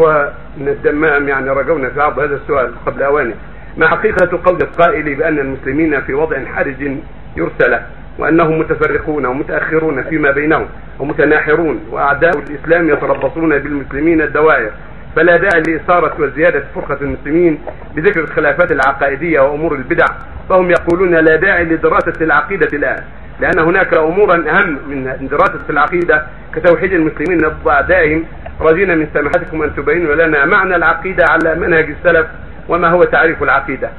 ومن الدمام يعني رجونا في عرض هذا السؤال قبل أوانه. ما حقيقة قول القائل بأن المسلمين في وضع حرج يرسل وأنهم متفرقون ومتأخرون فيما بينهم ومتناحرون وأعداء الإسلام يتربصون بالمسلمين الدوائر. فلا داعي لإثارة وزيادة فرقة المسلمين بذكر الخلافات العقائدية وأمور البدع. فهم يقولون لا داعي لدراسة العقيدة الآن لأن هناك أمورا أهم من دراسة العقيدة كتوحيد المسلمين ضد أعدائهم راجين من سماحتكم أن تبينوا لنا معنى العقيدة على منهج السلف وما هو تعريف العقيدة.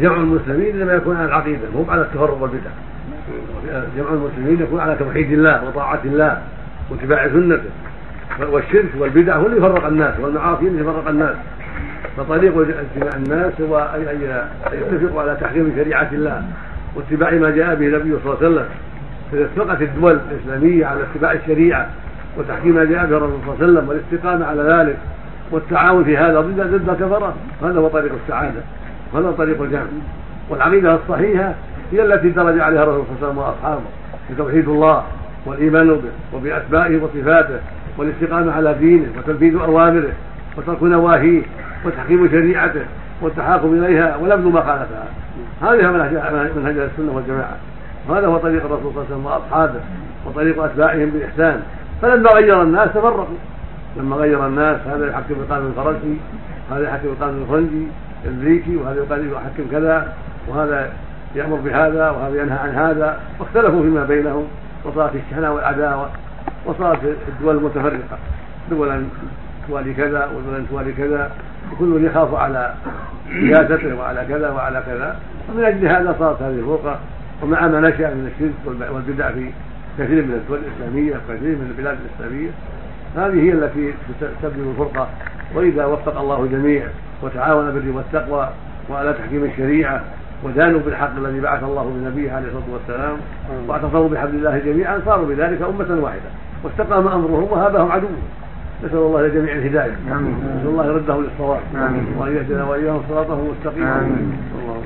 جمع المسلمين لما يكون على العقيدة مو على التفرق والبدع. جمع المسلمين يكون على توحيد الله وطاعة الله واتباع سنته. والشرك والبدع هو اللي يفرق الناس والمعاصي اللي يفرق الناس. فطريق اجتماع الناس هو ان يتفقوا على تحكيم شريعة الله واتباع ما جاء به النبي صلى الله عليه وسلم. فاذا اتفقت الدول الإسلامية على اتباع الشريعة وتحكيم ما جاء به الرسول صلى الله عليه وسلم والاستقامة على ذلك والتعاون في هذا ضد ضد الكفره هذا هو طريق السعادة. وهذا طريق الجمع والعقيدة الصحيحة هي التي درج عليها الرسول صلى الله عليه وسلم وأصحابه في توحيد الله والإيمان به وباسمائه وصفاته والاستقامة على دينه وتنفيذ أوامره وترك نواهيه وتحكيم شريعته والتحاكم إليها ونبذ ما خالفها. هذه منهج السنة والجماعة. وهذا هو طريق الرسول صلى الله عليه وسلم وأصحابه وطريق أتباعهم بإحسان. فلما غير الناس تفرقوا. لما غير الناس هذا يحكم بقانون الفرنسي وهذا يحكم بقانون الفرنجي الأمريكي وهذا يحكم كذا وهذا يأمر بهذا وهذا ينهى عن هذا. واختلفوا فيما بينهم وصارت الشحنه والعداوة وصارت الدول متفرقه دولا توالي كذا ودولا توالي كذا. وكل يخاف على سياسته وعلى كذا وعلى كذا. ومن أجل هذا صارت هذه الفرقة. ومع ما نشا من الشرك والبدع في كثير من الدول الإسلامية وكثير من البلاد الإسلامية. هذه هي التي تسبب الفرقة. وإذا وفق الله الجميع وتعاون بالبر والتقوى وعلى تحكيم الشريعة ودانوا بالحق الذي بعث الله بنبيه عليه الصلاة والسلام واعتصموا بحبل الله جميعا صاروا بذلك أمة واحدة. واستقام أمرهم وهابهم عدوهم نسأل الله لجميع الهداية. نسأل الله يرده للصواب. وأن يهدنا وإياهم صراطه مستقيما. اللهم